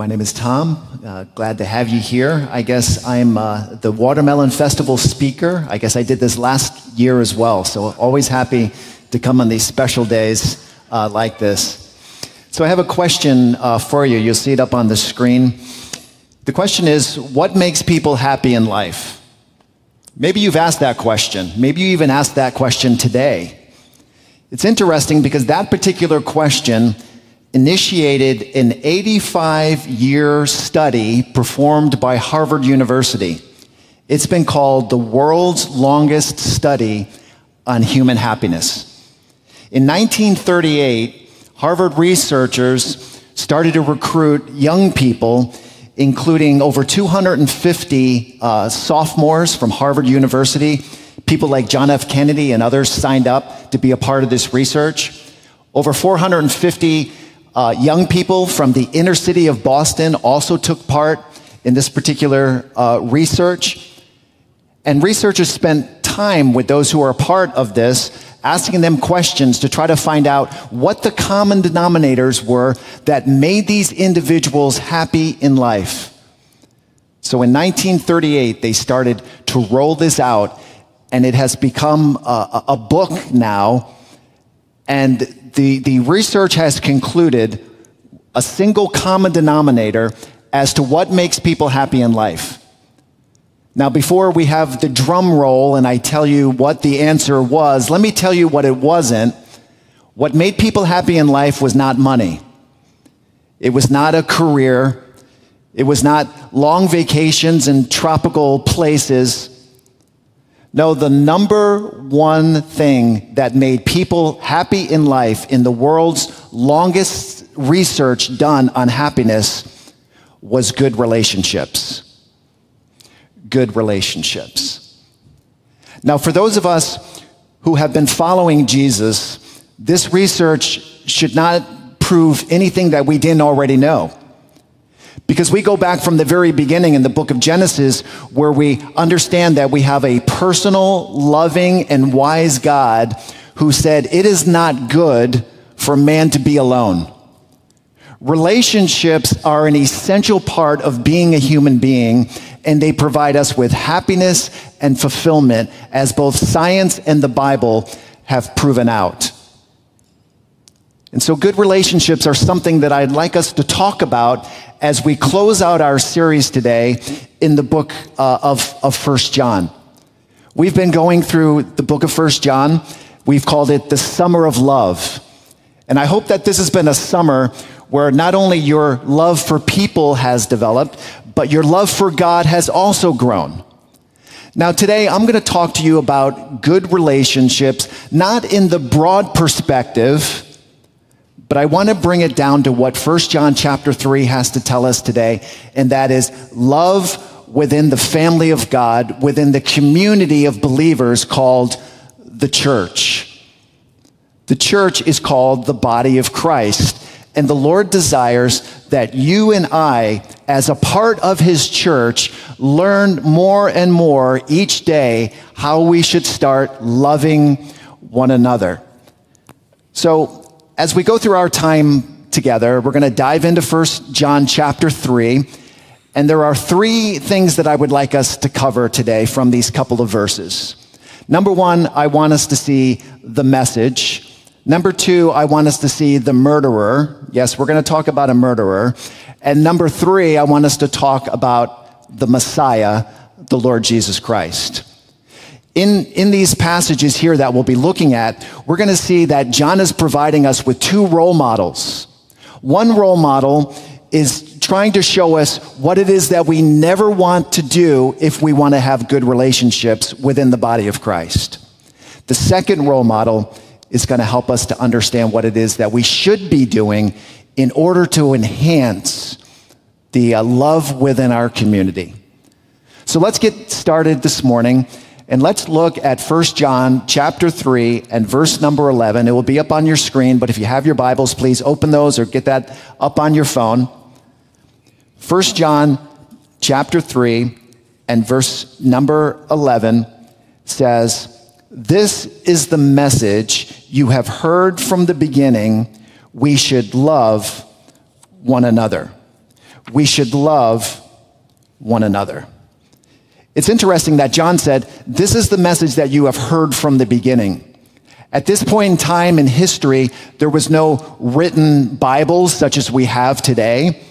My name is Tom. Uh, glad to have you here. I guess I'm uh, the Watermelon Festival speaker. I guess I did this last year as well, so always happy to come on these special days uh, like this. So I have a question uh, for you. You'll see it up on the screen. The question is What makes people happy in life? Maybe you've asked that question. Maybe you even asked that question today. It's interesting because that particular question initiated an 85 year study performed by Harvard University. It's been called the world's longest study on human happiness. In 1938, Harvard researchers started to recruit young people, including over 250 uh, sophomores from Harvard University. People like John F. Kennedy and others signed up to be a part of this research. Over 450 uh, young people from the inner city of Boston also took part in this particular uh, research. And researchers spent time with those who are a part of this, asking them questions to try to find out what the common denominators were that made these individuals happy in life. So in 1938, they started to roll this out, and it has become a, a book now. And the, the research has concluded a single common denominator as to what makes people happy in life. Now, before we have the drum roll and I tell you what the answer was, let me tell you what it wasn't. What made people happy in life was not money. It was not a career. It was not long vacations in tropical places. No, the number one thing that made people happy in life in the world's longest research done on happiness was good relationships. Good relationships. Now, for those of us who have been following Jesus, this research should not prove anything that we didn't already know. Because we go back from the very beginning in the book of Genesis, where we understand that we have a personal, loving, and wise God who said, It is not good for man to be alone. Relationships are an essential part of being a human being, and they provide us with happiness and fulfillment, as both science and the Bible have proven out. And so, good relationships are something that I'd like us to talk about as we close out our series today in the book uh, of, of 1 John. We've been going through the book of 1 John. We've called it the summer of love. And I hope that this has been a summer where not only your love for people has developed, but your love for God has also grown. Now, today I'm going to talk to you about good relationships, not in the broad perspective but I want to bring it down to what 1 John chapter 3 has to tell us today, and that is love within the family of God, within the community of believers called the church. The church is called the body of Christ. And the Lord desires that you and I, as a part of His church, learn more and more each day how we should start loving one another. So as we go through our time together, we're going to dive into First John chapter 3. And there are three things that I would like us to cover today from these couple of verses. Number one, I want us to see the message. Number two, I want us to see the murderer. Yes, we're going to talk about a murderer. And number three, I want us to talk about the Messiah, the Lord Jesus Christ. In, in these passages here that we'll be looking at, we're going to see that John is providing us with two role models. One role model is trying to show us what it is that we never want to do if we want to have good relationships within the body of Christ. The second role model is going to help us to understand what it is that we should be doing in order to enhance the uh, love within our community. So let's get started this morning and let's look at 1 John chapter 3 and verse number 11. It will be up on your screen, but if you have your Bibles, please open those or get that up on your phone. 1 John chapter 3 and verse number 11 says, This is the message you have heard from the beginning. We should love one another. We should love one another. It's interesting that John said, This is the message that you have heard from the beginning. At this point in time in history, there was no written Bibles such as we have today.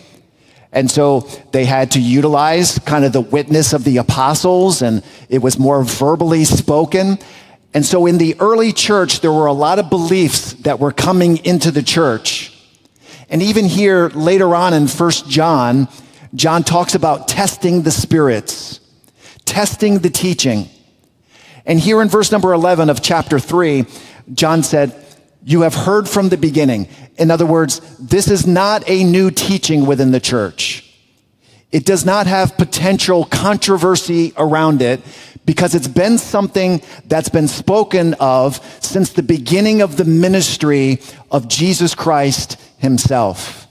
And so they had to utilize kind of the witness of the apostles, and it was more verbally spoken. And so in the early church, there were a lot of beliefs that were coming into the church. And even here later on in First John, John talks about testing the spirits, testing the teaching. And here in verse number 11 of chapter 3, John said, You have heard from the beginning. In other words, this is not a new teaching within the church. It does not have potential controversy around it because it's been something that's been spoken of since the beginning of the ministry of Jesus Christ himself.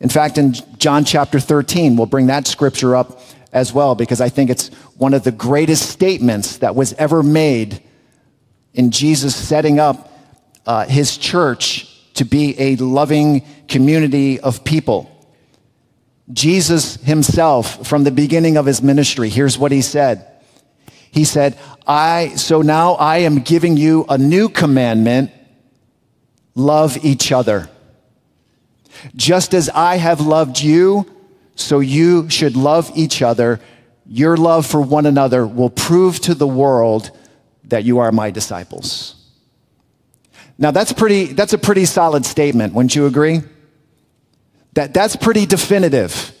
In fact, in John chapter 13, we'll bring that scripture up as well because I think it's one of the greatest statements that was ever made in Jesus setting up uh, his church to be a loving community of people. Jesus himself, from the beginning of his ministry, here's what he said. He said, I, so now I am giving you a new commandment love each other. Just as I have loved you, so you should love each other. Your love for one another will prove to the world that you are my disciples. Now that's pretty that's a pretty solid statement, wouldn't you agree? That that's pretty definitive.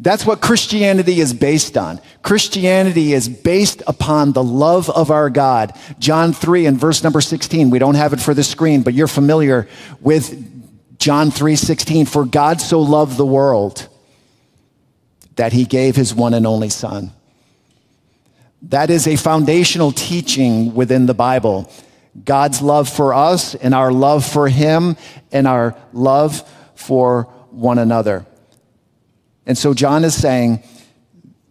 That's what Christianity is based on. Christianity is based upon the love of our God. John 3 and verse number 16. We don't have it for the screen, but you're familiar with John 3:16 for God so loved the world that he gave his one and only son. That is a foundational teaching within the Bible. God's love for us and our love for him and our love for one another. And so John is saying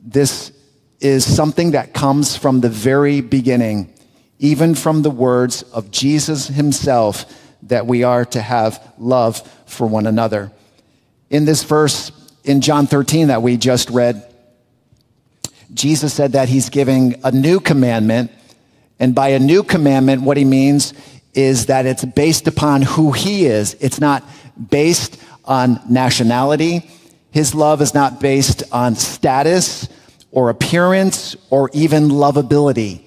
this is something that comes from the very beginning, even from the words of Jesus himself that we are to have love for one another. In this verse in John 13 that we just read, Jesus said that he's giving a new commandment. And by a new commandment, what he means is that it's based upon who he is. It's not based on nationality. His love is not based on status or appearance or even lovability.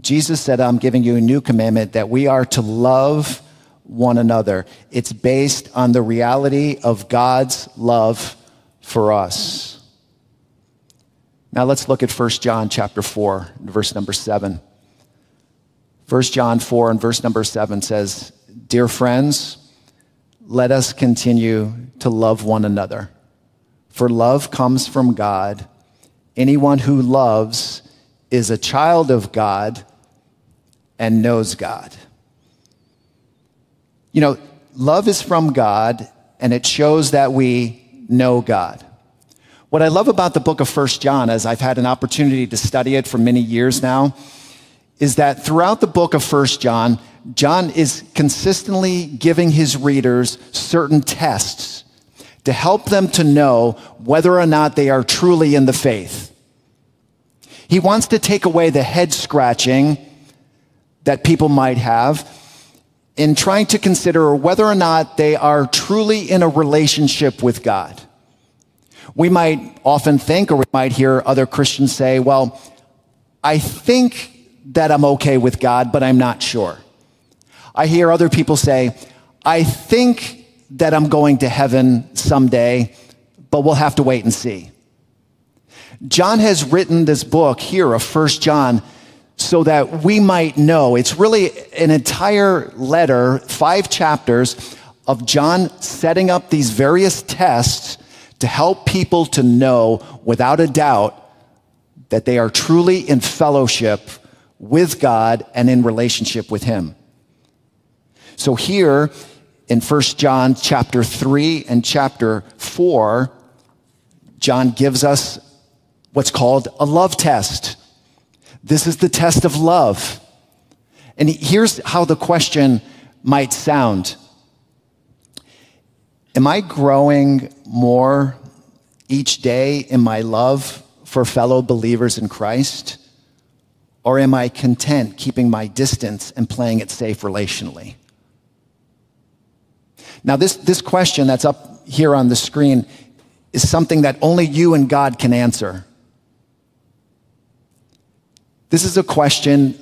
Jesus said, I'm giving you a new commandment that we are to love one another. It's based on the reality of God's love for us. Now let's look at 1 John chapter 4, verse number 7. 1 John 4 and verse number 7 says, Dear friends, let us continue to love one another. For love comes from God. Anyone who loves is a child of God and knows God. You know, love is from God and it shows that we know God. What I love about the book of First John, as I've had an opportunity to study it for many years now, is that throughout the book of First John, John is consistently giving his readers certain tests to help them to know whether or not they are truly in the faith. He wants to take away the head scratching that people might have in trying to consider whether or not they are truly in a relationship with God. We might often think, or we might hear other Christians say, well, I think that I'm okay with God, but I'm not sure. I hear other people say, I think that I'm going to heaven someday, but we'll have to wait and see. John has written this book here of First John so that we might know. It's really an entire letter, five chapters of John setting up these various tests to help people to know without a doubt that they are truly in fellowship with God and in relationship with Him. So here in 1 John chapter 3 and chapter 4, John gives us what's called a love test. This is the test of love. And here's how the question might sound Am I growing more each day in my love for fellow believers in Christ? Or am I content keeping my distance and playing it safe relationally? Now, this, this question that's up here on the screen is something that only you and God can answer. This is a question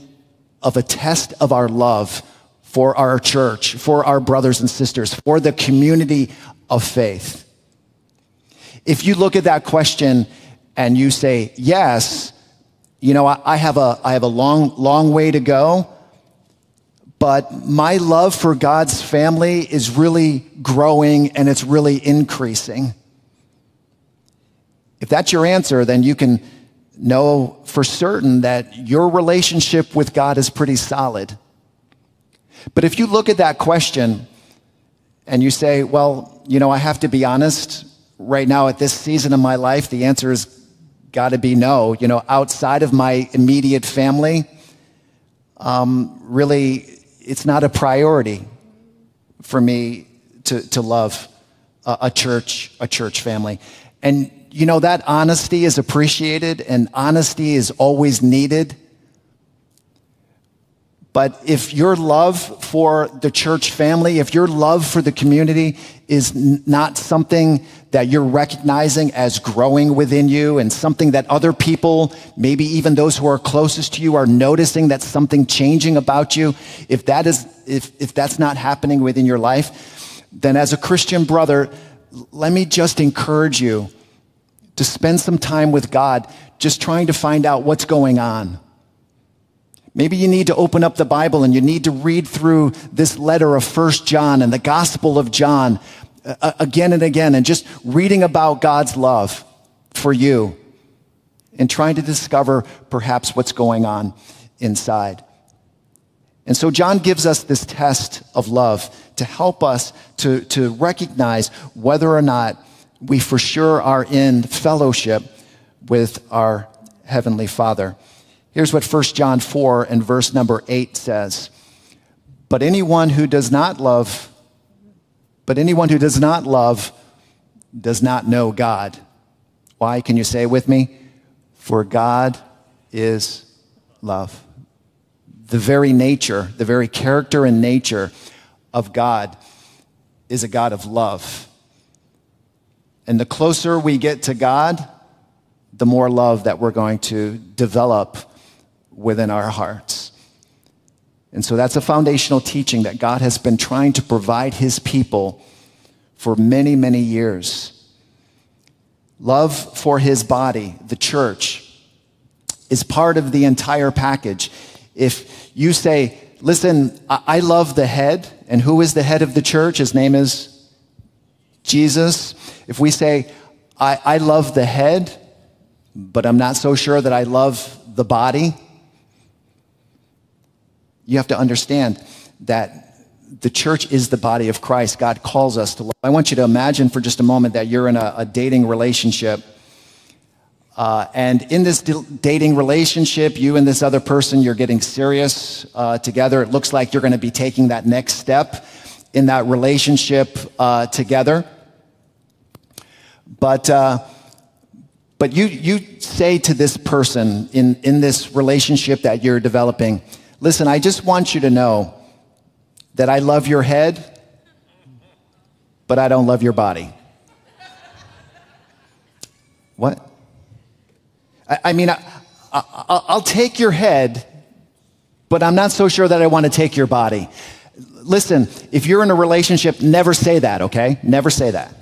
of a test of our love for our church, for our brothers and sisters, for the community of faith. If you look at that question and you say, yes, you know, I, have a, I have a long, long way to go, but my love for God's family is really growing and it's really increasing. If that's your answer, then you can know for certain that your relationship with God is pretty solid. But if you look at that question and you say, well, you know, I have to be honest, right now at this season of my life, the answer has got to be no. You know, outside of my immediate family, um, really, it's not a priority for me to, to love a, a church, a church family. And you know, that honesty is appreciated and honesty is always needed. But if your love for the church family, if your love for the community is n- not something that you're recognizing as growing within you and something that other people, maybe even those who are closest to you, are noticing that something changing about you, if that is, if, if that's not happening within your life, then as a Christian brother, let me just encourage you to spend some time with God, just trying to find out what's going on. Maybe you need to open up the Bible and you need to read through this letter of First John and the Gospel of John uh, again and again and just reading about God's love for you and trying to discover perhaps what's going on inside. And so John gives us this test of love to help us to, to recognize whether or not we for sure are in fellowship with our Heavenly Father. Here's what 1 John 4 and verse number 8 says But anyone who does not love, but anyone who does not love does not know God. Why? Can you say with me? For God is love. The very nature, the very character and nature of God is a God of love. And the closer we get to God, the more love that we're going to develop within our hearts. And so that's a foundational teaching that God has been trying to provide his people for many, many years. Love for his body, the church, is part of the entire package. If you say, listen, I love the head, and who is the head of the church? His name is Jesus, if we say, I, I love the head, but I'm not so sure that I love the body, you have to understand that the church is the body of Christ. God calls us to love. I want you to imagine for just a moment that you're in a, a dating relationship. Uh, and in this dating relationship, you and this other person, you're getting serious uh, together. It looks like you're going to be taking that next step in that relationship uh, together. But, uh, but you, you say to this person in, in this relationship that you're developing, listen, I just want you to know that I love your head, but I don't love your body. What? I, I mean, I, I, will take your head, but I'm not so sure that I want to take your body. Listen, if you're in a relationship, never say that, okay? Never say that.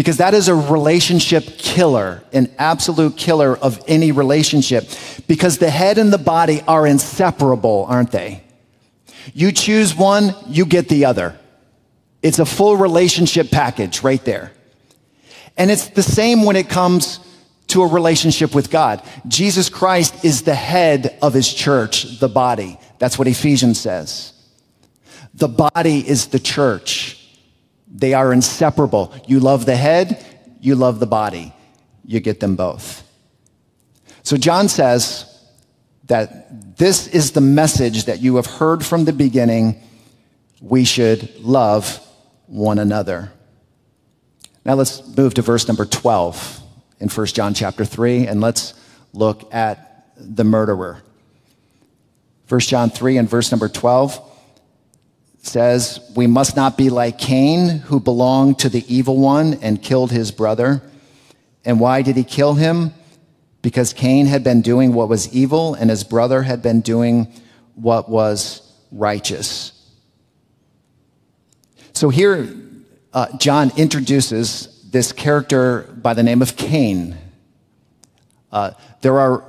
Because that is a relationship killer, an absolute killer of any relationship. Because the head and the body are inseparable, aren't they? You choose one, you get the other. It's a full relationship package right there. And it's the same when it comes to a relationship with God. Jesus Christ is the head of his church, the body. That's what Ephesians says. The body is the church. They are inseparable. You love the head, you love the body. You get them both. So John says that this is the message that you have heard from the beginning. We should love one another. Now let's move to verse number 12 in 1 John chapter 3 and let's look at the murderer. 1 John 3 and verse number 12 says, We must not be like Cain, who belonged to the evil one and killed his brother. And why did he kill him? Because Cain had been doing what was evil and his brother had been doing what was righteous. So here, uh, John introduces this character by the name of Cain. Uh, there are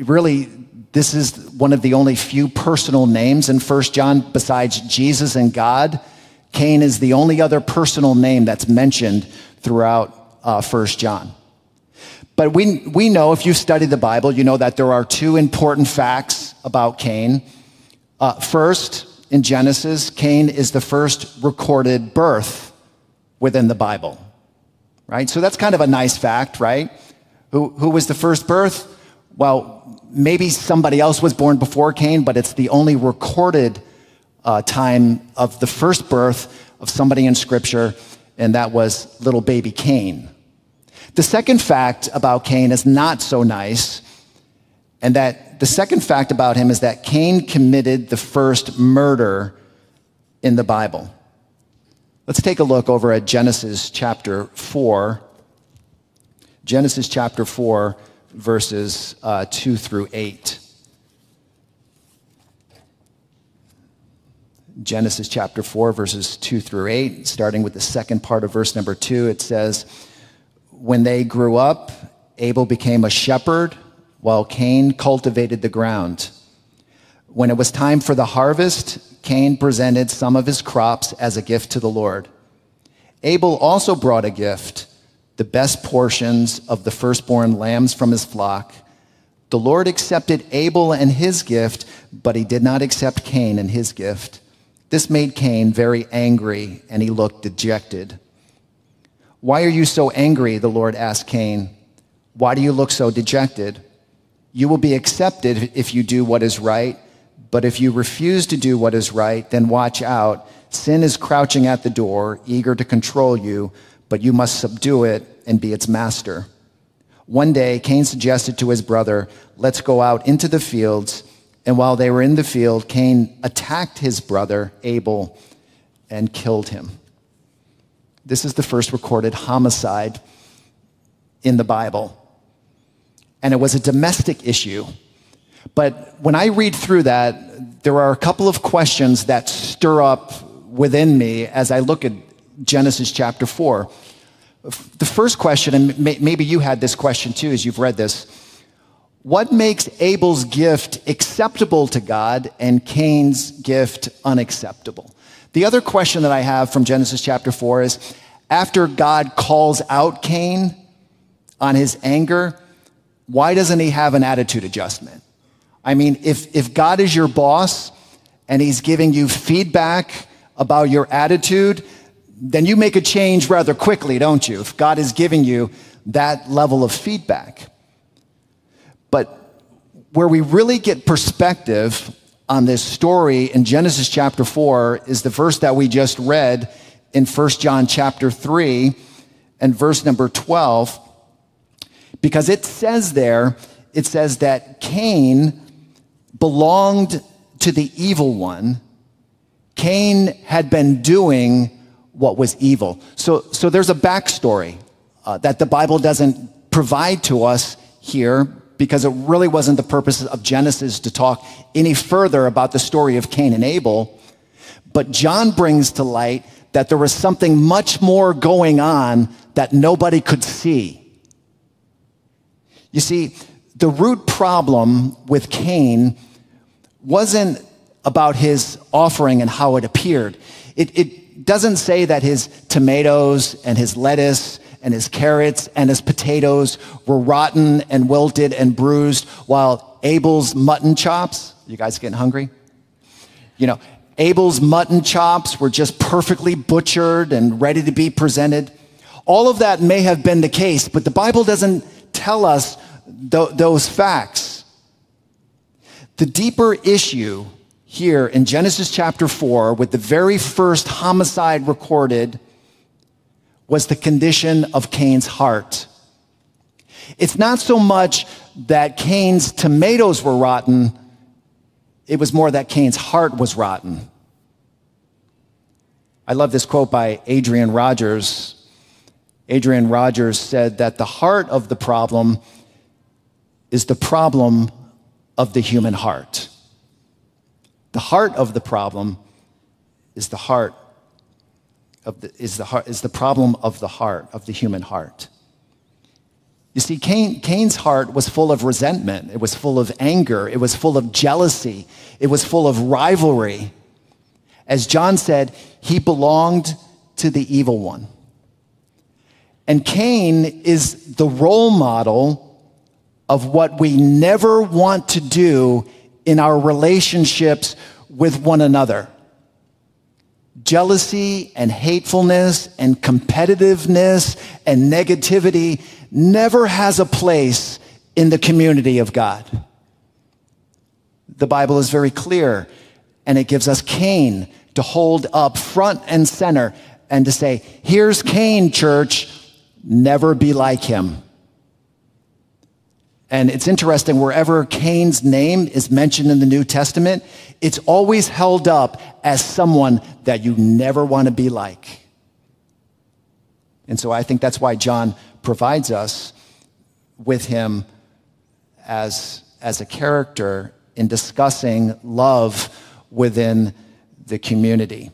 really, this is one of the only few personal names in First John besides Jesus and God. Cain is the only other personal name that's mentioned throughout uh, First John. But we, we know, if you've studied the Bible, you know that there are two important facts about Cain. Uh, first, in Genesis, Cain is the first recorded birth within the Bible, right? So that's kind of a nice fact, right? Who, who was the first birth? Well, maybe somebody else was born before Cain, but it's the only recorded uh, time of the first birth of somebody in Scripture, and that was little baby Cain. The second fact about Cain is not so nice, and that the second fact about him is that Cain committed the first murder in the Bible. Let's take a look over at Genesis chapter 4. Genesis chapter 4, verses uh, 2 through 8. Genesis chapter 4, verses 2 through 8, starting with the second part of verse number 2, it says, when they grew up, Abel became a shepherd while Cain cultivated the ground. When it was time for the harvest, Cain presented some of his crops as a gift to the Lord. Abel also brought a gift, the best portions of the firstborn lambs from his flock. The Lord accepted Abel and his gift, but he did not accept Cain and his gift. This made Cain very angry, and he looked dejected. Why are you so angry? The Lord asked Cain. Why do you look so dejected? You will be accepted if you do what is right, but if you refuse to do what is right, then watch out. Sin is crouching at the door, eager to control you, but you must subdue it and be its master. One day, Cain suggested to his brother, Let's go out into the fields. And while they were in the field, Cain attacked his brother, Abel, and killed him. This is the first recorded homicide in the Bible. And it was a domestic issue. But when I read through that, there are a couple of questions that stir up within me as I look at Genesis chapter 4. The first question, and maybe you had this question too as you've read this what makes Abel's gift acceptable to God and Cain's gift unacceptable? The other question that I have from Genesis chapter 4 is after God calls out Cain on his anger, why doesn't he have an attitude adjustment? I mean, if, if God is your boss and he's giving you feedback about your attitude, then you make a change rather quickly, don't you? If God is giving you that level of feedback. But where we really get perspective on this story in Genesis chapter 4 is the verse that we just read in 1 John chapter 3 and verse number 12 because it says there it says that Cain belonged to the evil one Cain had been doing what was evil so so there's a backstory uh, that the Bible doesn't provide to us here because it really wasn't the purpose of Genesis to talk any further about the story of Cain and Abel. But John brings to light that there was something much more going on that nobody could see. You see, the root problem with Cain wasn't about his offering and how it appeared. It, it doesn't say that his tomatoes and his lettuce and his carrots and his potatoes were rotten and wilted and bruised, while Abel's mutton chops, you guys getting hungry? You know, Abel's mutton chops were just perfectly butchered and ready to be presented. All of that may have been the case, but the Bible doesn't tell us th- those facts. The deeper issue here in Genesis chapter 4, with the very first homicide recorded, was the condition of Cain's heart. It's not so much that Cain's tomatoes were rotten, it was more that Cain's heart was rotten. I love this quote by Adrian Rogers. Adrian Rogers said that the heart of the problem is the problem of the human heart. The heart of the problem is the heart of the, is the heart, is the problem of the heart, of the human heart. You see, Cain, Cain's heart was full of resentment. It was full of anger. It was full of jealousy. It was full of rivalry. As John said, he belonged to the evil one. And Cain is the role model of what we never want to do in our relationships with one another. Jealousy and hatefulness and competitiveness and negativity never has a place in the community of God. The Bible is very clear, and it gives us Cain to hold up front and center and to say, Here's Cain, church, never be like him. And it's interesting, wherever Cain's name is mentioned in the New Testament, it's always held up as someone that you never want to be like. And so I think that's why John provides us with him as, as a character in discussing love within the community.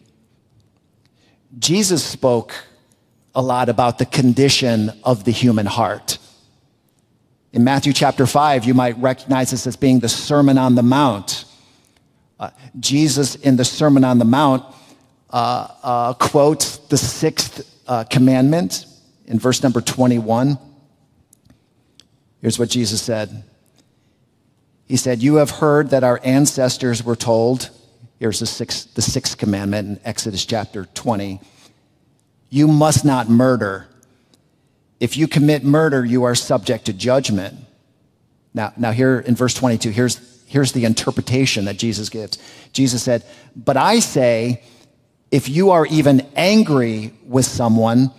Jesus spoke a lot about the condition of the human heart. In Matthew chapter 5, you might recognize this as being the Sermon on the Mount. Uh, Jesus, in the Sermon on the Mount, uh, uh, quotes the sixth uh, commandment in verse number 21. Here's what Jesus said He said, You have heard that our ancestors were told, here's the sixth, the sixth commandment in Exodus chapter 20, you must not murder. If you commit murder, you are subject to judgment. Now, now here in verse 22, here's, here's the interpretation that Jesus gives. Jesus said, But I say, if you are even angry with someone,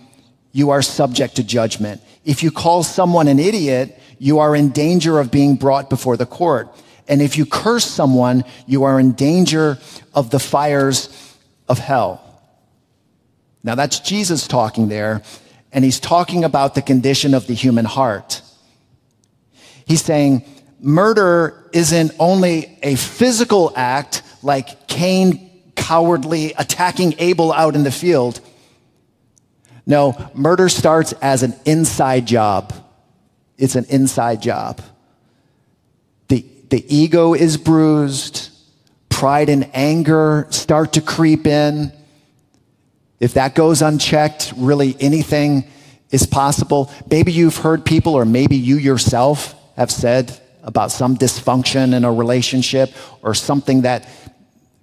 you are subject to judgment. If you call someone an idiot, you are in danger of being brought before the court. And if you curse someone, you are in danger of the fires of hell. Now that's Jesus talking there and he's talking about the condition of the human heart. He's saying murder isn't only a physical act like Cain cowardly attacking Abel out in the field. No, murder starts as an inside job. It's an inside job. The, the ego is bruised, pride and anger start to creep in. If that goes unchecked, really anything is possible. Maybe you've heard people, or maybe you yourself have said about some dysfunction in a relationship or something that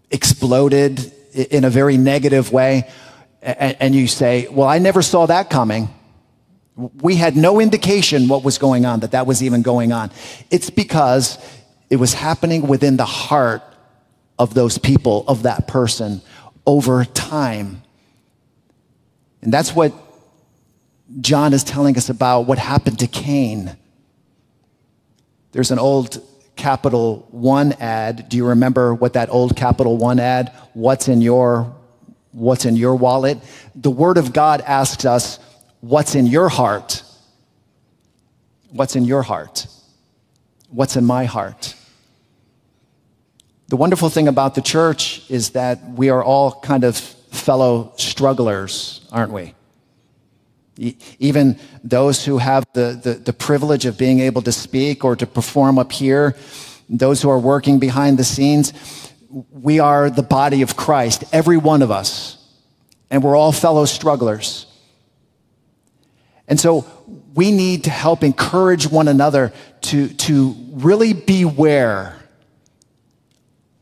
exploded in a very negative way. And you say, Well, I never saw that coming. We had no indication what was going on, that that was even going on. It's because it was happening within the heart of those people, of that person, over time. And that's what John is telling us about what happened to Cain. There's an old Capital One ad. Do you remember what that old Capital One ad? What's in your what's in your wallet? The word of God asks us, what's in your heart? What's in your heart? What's in my heart? The wonderful thing about the church is that we are all kind of fellow strugglers, aren't we? Even those who have the, the, the, privilege of being able to speak or to perform up here, those who are working behind the scenes, we are the body of Christ, every one of us, and we're all fellow strugglers. And so we need to help encourage one another to, to really beware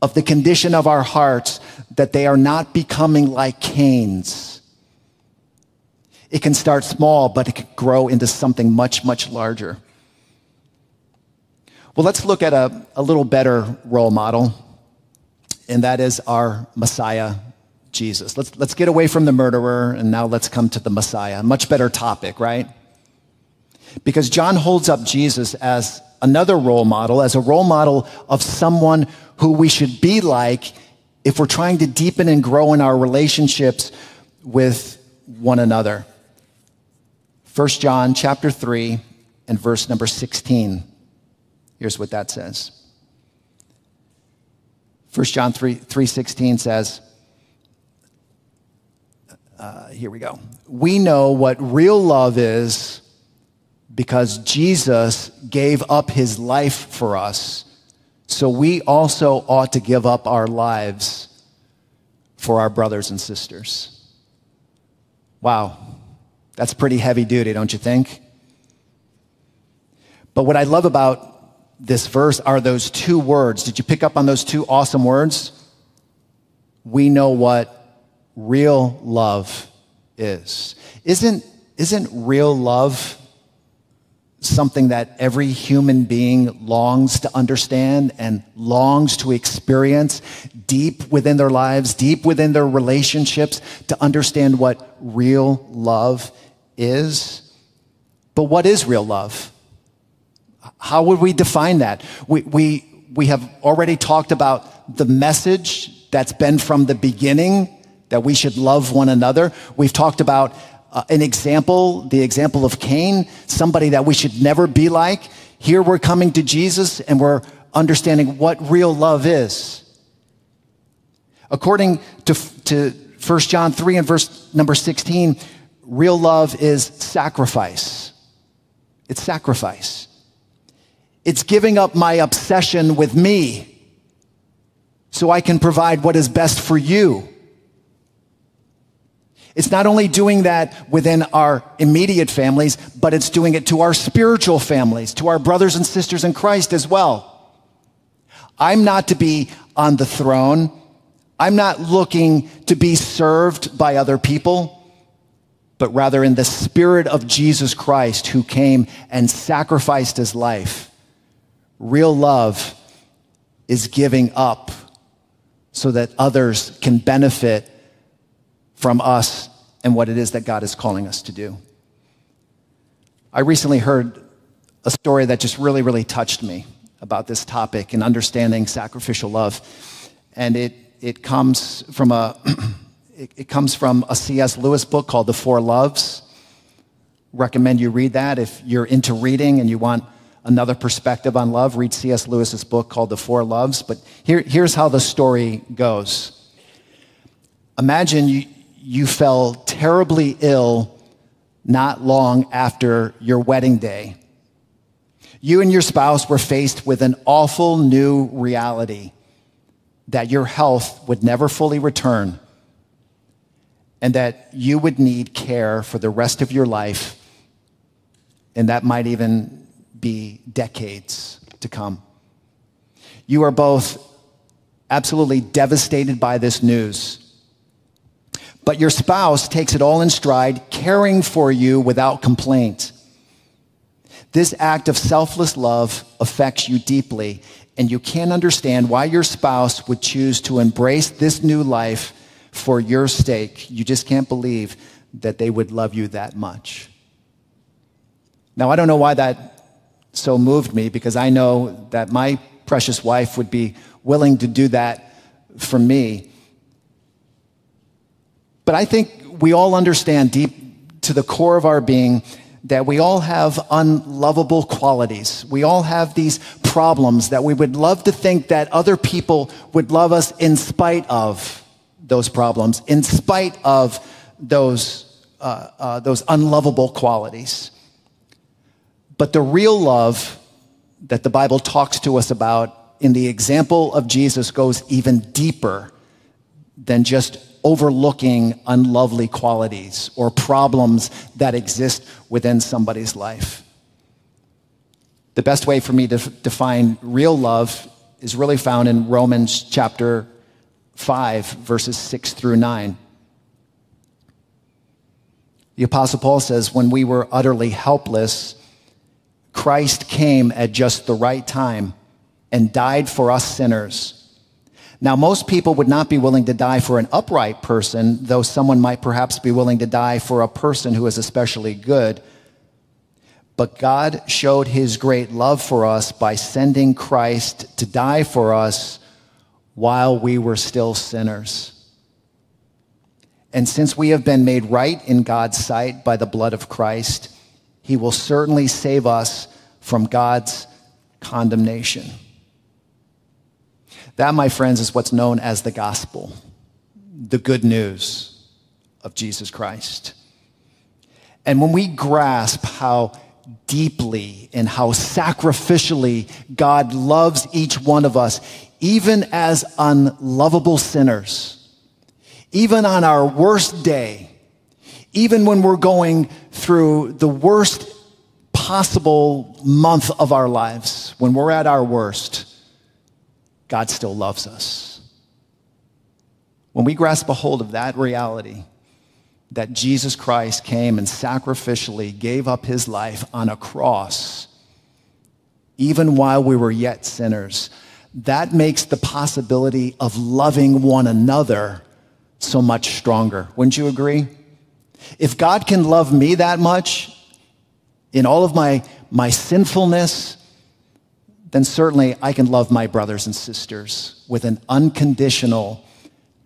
of the condition of our hearts that they are not becoming like Cain's. It can start small, but it can grow into something much, much larger. Well, let's look at a, a little better role model, and that is our Messiah, Jesus. Let's, let's get away from the murderer, and now let's come to the Messiah. Much better topic, right? Because John holds up Jesus as another role model, as a role model of someone who we should be like if we're trying to deepen and grow in our relationships with one another. 1 John chapter 3 and verse number 16. Here's what that says. 1 John 3, 3.16 says, uh, here we go. We know what real love is because Jesus gave up his life for us. So we also ought to give up our lives for our brothers and sisters. Wow, that's pretty heavy duty, don't you think? But what I love about this verse are those two words. Did you pick up on those two awesome words? We know what real love is. Isn't, isn't real love something that every human being longs to understand and longs to experience deep within their lives, deep within their relationships, to understand what real love is? But what is real love? How would we define that? We, we, we have already talked about the message that's been from the beginning that we should love one another. We've talked about uh, an example, the example of Cain, somebody that we should never be like. Here we're coming to Jesus and we're understanding what real love is. According to, to 1 John 3 and verse number 16, real love is sacrifice. It's sacrifice. It's giving up my obsession with me so I can provide what is best for you. It's not only doing that within our immediate families, but it's doing it to our spiritual families, to our brothers and sisters in Christ as well. I'm not to be on the throne. I'm not looking to be served by other people but rather in the spirit of Jesus Christ who came and sacrificed his life Real love is giving up so that others can benefit from us and what it is that God is calling us to do. I recently heard a story that just really, really touched me about this topic and understanding sacrificial love. And it, it comes from a, it, it comes from a C.S. Lewis book called The Four Loves. Recommend you read that if you're into reading and you want another perspective on love, read C.S. Lewis's book called The Four Loves. But here, here's how the story goes. Imagine you, you fell terribly ill not long after your wedding day. You and your spouse were faced with an awful new reality that your health would never fully return and that you would need care for the rest of your life. And that might even be decades to come. You are both absolutely devastated by this news. But your spouse takes it all in stride, caring for you without complaint. This act of selfless love affects you deeply, and you can't understand why your spouse would choose to embrace this new life for your sake. You just can't believe that they would love you that much. Now, I don't know why that so moved me because I know that my precious wife would be willing to do that for me. But I think we all understand deep to the core of our being that we all have unlovable qualities. We all have these problems that we would love to think that other people would love us in spite of those problems, in spite of those, uh, uh, those unlovable qualities. But the real love that the Bible talks to us about in the example of Jesus goes even deeper than just overlooking unlovely qualities or problems that exist within somebody's life. The best way for me to define real love is really found in Romans chapter 5, verses 6 through 9. The Apostle Paul says, When we were utterly helpless, Christ came at just the right time and died for us sinners. Now, most people would not be willing to die for an upright person, though someone might perhaps be willing to die for a person who is especially good. But God showed his great love for us by sending Christ to die for us while we were still sinners. And since we have been made right in God's sight by the blood of Christ, he will certainly save us from God's condemnation. That, my friends, is what's known as the gospel, the good news of Jesus Christ. And when we grasp how deeply and how sacrificially God loves each one of us, even as unlovable sinners, even on our worst day, even when we're going through the worst possible month of our lives, when we're at our worst, God still loves us. When we grasp a hold of that reality, that Jesus Christ came and sacrificially gave up his life on a cross, even while we were yet sinners, that makes the possibility of loving one another so much stronger. Wouldn't you agree? If God can love me that much in all of my, my sinfulness, then certainly I can love my brothers and sisters with an unconditional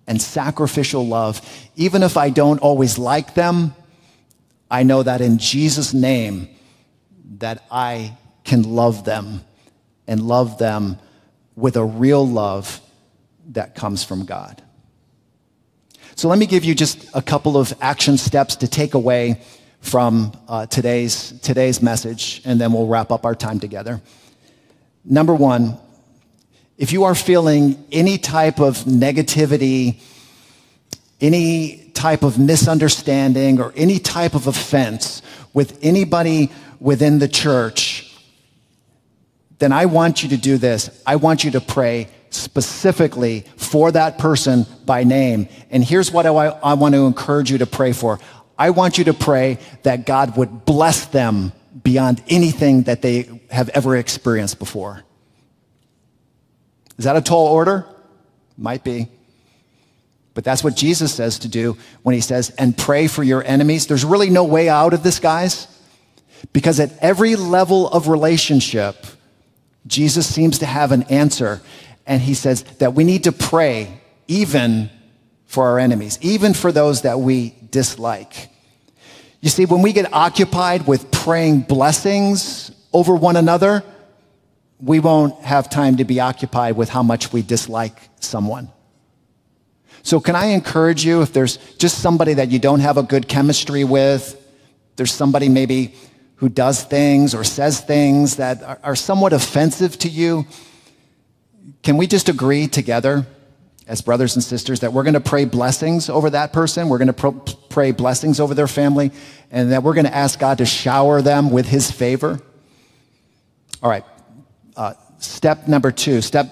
and sacrificial love. Even if I don't always like them, I know that in Jesus' name that I can love them and love them with a real love that comes from God. So let me give you just a couple of action steps to take away from uh, today's, today's message, and then we'll wrap up our time together. Number one, if you are feeling any type of negativity, any type of misunderstanding, or any type of offense with anybody within the church, then I want you to do this. I want you to pray specifically for that person by name. And here's what I, I want to encourage you to pray for. I want you to pray that God would bless them beyond anything that they have ever experienced before. Is that a tall order? Might be. But that's what Jesus says to do when he says, and pray for your enemies. There's really no way out of this, guys, because at every level of relationship, Jesus seems to have an answer and he says that we need to pray even for our enemies, even for those that we dislike. You see, when we get occupied with praying blessings over one another, we won't have time to be occupied with how much we dislike someone. So, can I encourage you if there's just somebody that you don't have a good chemistry with, there's somebody maybe who does things or says things that are, somewhat offensive to you, can we just agree together as brothers and sisters that we're going to pray blessings over that person? We're going to pray blessings over their family, and that we're going to ask God to shower them with His favor? All right. Uh, step number two. Step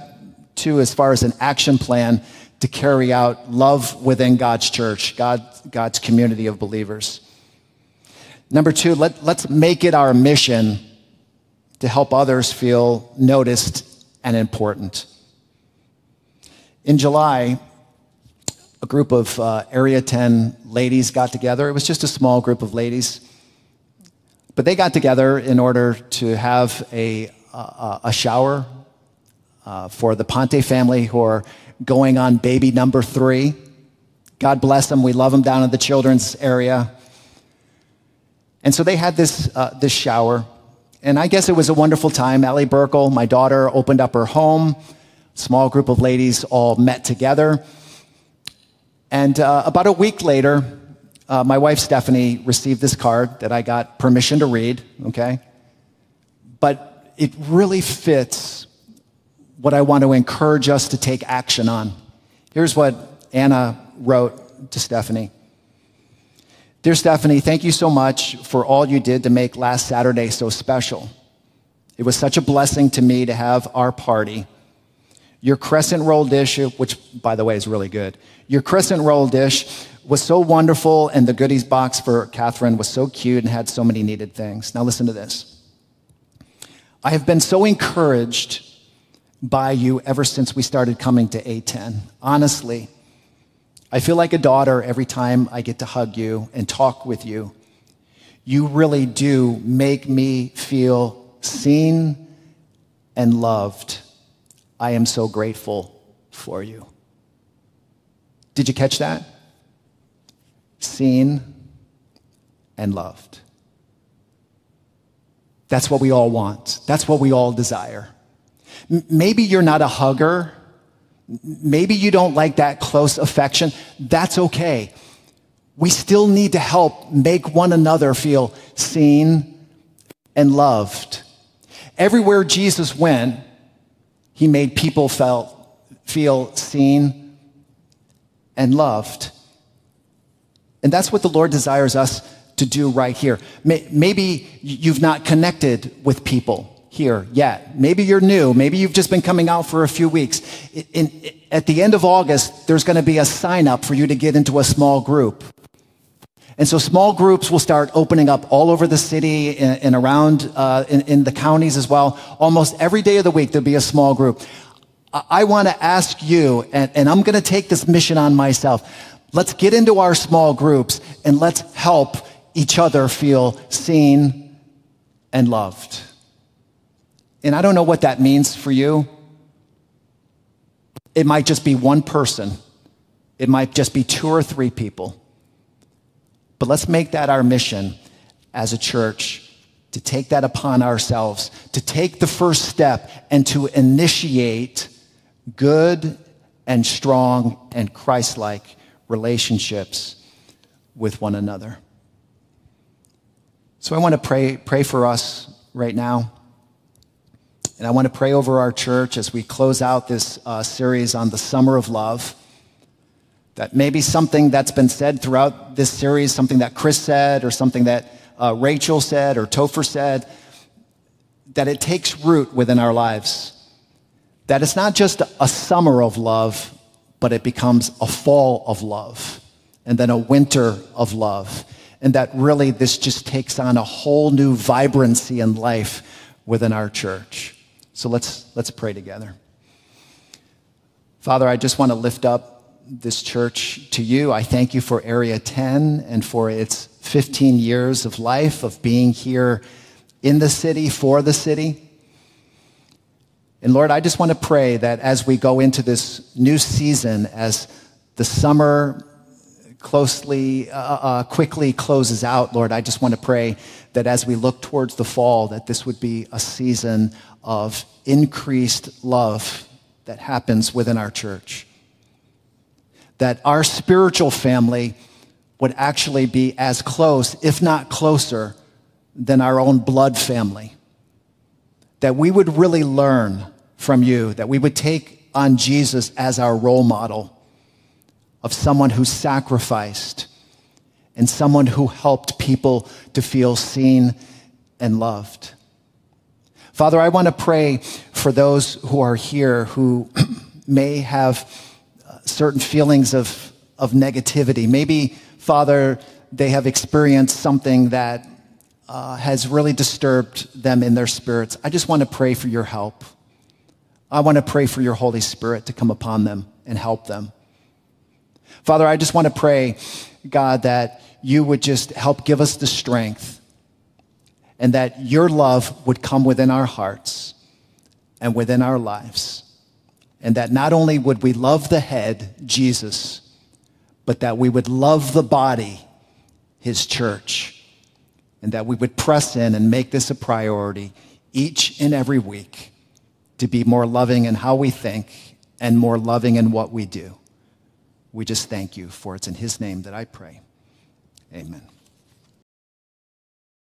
two, as far as an action plan to carry out love within God's church, God, God's community of believers. Number two, let, let's make it our mission to help others feel noticed and important. In July, a group of uh, Area 10 ladies got together. It was just a small group of ladies. But they got together in order to have a, uh, a shower uh, for the Ponte family who are going on baby number three. God bless them. We love them down in the children's area. And so they had this, uh, this shower. And I guess it was a wonderful time. Ellie Burkle, my daughter, opened up her home small group of ladies all met together. And uh, about a week later, uh, my wife Stephanie received this card that I got permission to read, okay? But it really fits what I want to encourage us to take action on. Here's what Anna wrote to Stephanie. Dear Stephanie, thank you so much for all you did to make last Saturday so special. It was such a blessing to me to have our party. Your crescent roll dish, which by the way is really good, your crescent roll dish was so wonderful, and the goodies box for Catherine was so cute and had so many needed things. Now, listen to this. I have been so encouraged by you ever since we started coming to A10. Honestly, I feel like a daughter every time I get to hug you and talk with you. You really do make me feel seen and loved. I am so grateful for you. Did you catch that? Seen and loved. That's what we all want. That's what we all desire. M- maybe you're not a hugger. Maybe you don't like that close affection. That's okay. We still need to help make one another feel seen and loved. Everywhere Jesus went, he made people felt, feel seen and loved. And that's what the Lord desires us to do right here. Maybe you've not connected with people here yet. Maybe you're new. Maybe you've just been coming out for a few weeks. In, in, at the end of August, there's going to be a sign up for you to get into a small group. And so small groups will start opening up all over the city and, and around uh, in, in, the counties as well. Almost every day of the week, there'll be a small group. I, want to ask you, and, and I'm going to take this mission on myself. Let's get into our small groups and let's help each other feel seen and loved. And I don't know what that means for you. It might just be one person. It might just be two or three people. But let's make that our mission as a church to take that upon ourselves, to take the first step and to initiate good and strong and Christ like relationships with one another. So I want to pray, pray for us right now. And I want to pray over our church as we close out this uh, series on the summer of love that maybe something that's been said throughout this series, something that Chris said, or something that uh, Rachel said, or Topher said, that it takes root within our lives. That it's not just a summer of love, but it becomes a fall of love, and then a winter of love. And that really this just takes on a whole new vibrancy in life within our church. So let's, let's pray together. Father, I just want to lift up this church to you. I thank you for Area 10 and for its 15 years of life, of being here in the city, for the city. And Lord, I just want to pray that as we go into this new season, as the summer closely, uh, uh, quickly closes out, Lord, I just want to pray that as we look towards the fall, that this would be a season of increased love that happens within our church that our spiritual family would actually be as close, if not closer, than our own blood family. That we would really learn from you, that we would take on Jesus as our role model of someone who sacrificed and someone who helped people to feel seen and loved. Father, I want to pray for those who are here who may have certain feelings of, of negativity. Maybe, Father, they have experienced something that uh, has really disturbed them in their spirits. I just want to pray for your help. I want to pray for your Holy Spirit to come upon them and help them. Father, I just want to pray, God, that you would just help give us the strength and that your love would come within our hearts and within our lives and that not only would we love the head, Jesus, but that we would love the body, his church, and that we would press in and make this a priority each and every week to be more loving in how we think and more loving in what we do. We just thank you for it's in his name that I pray. Amen.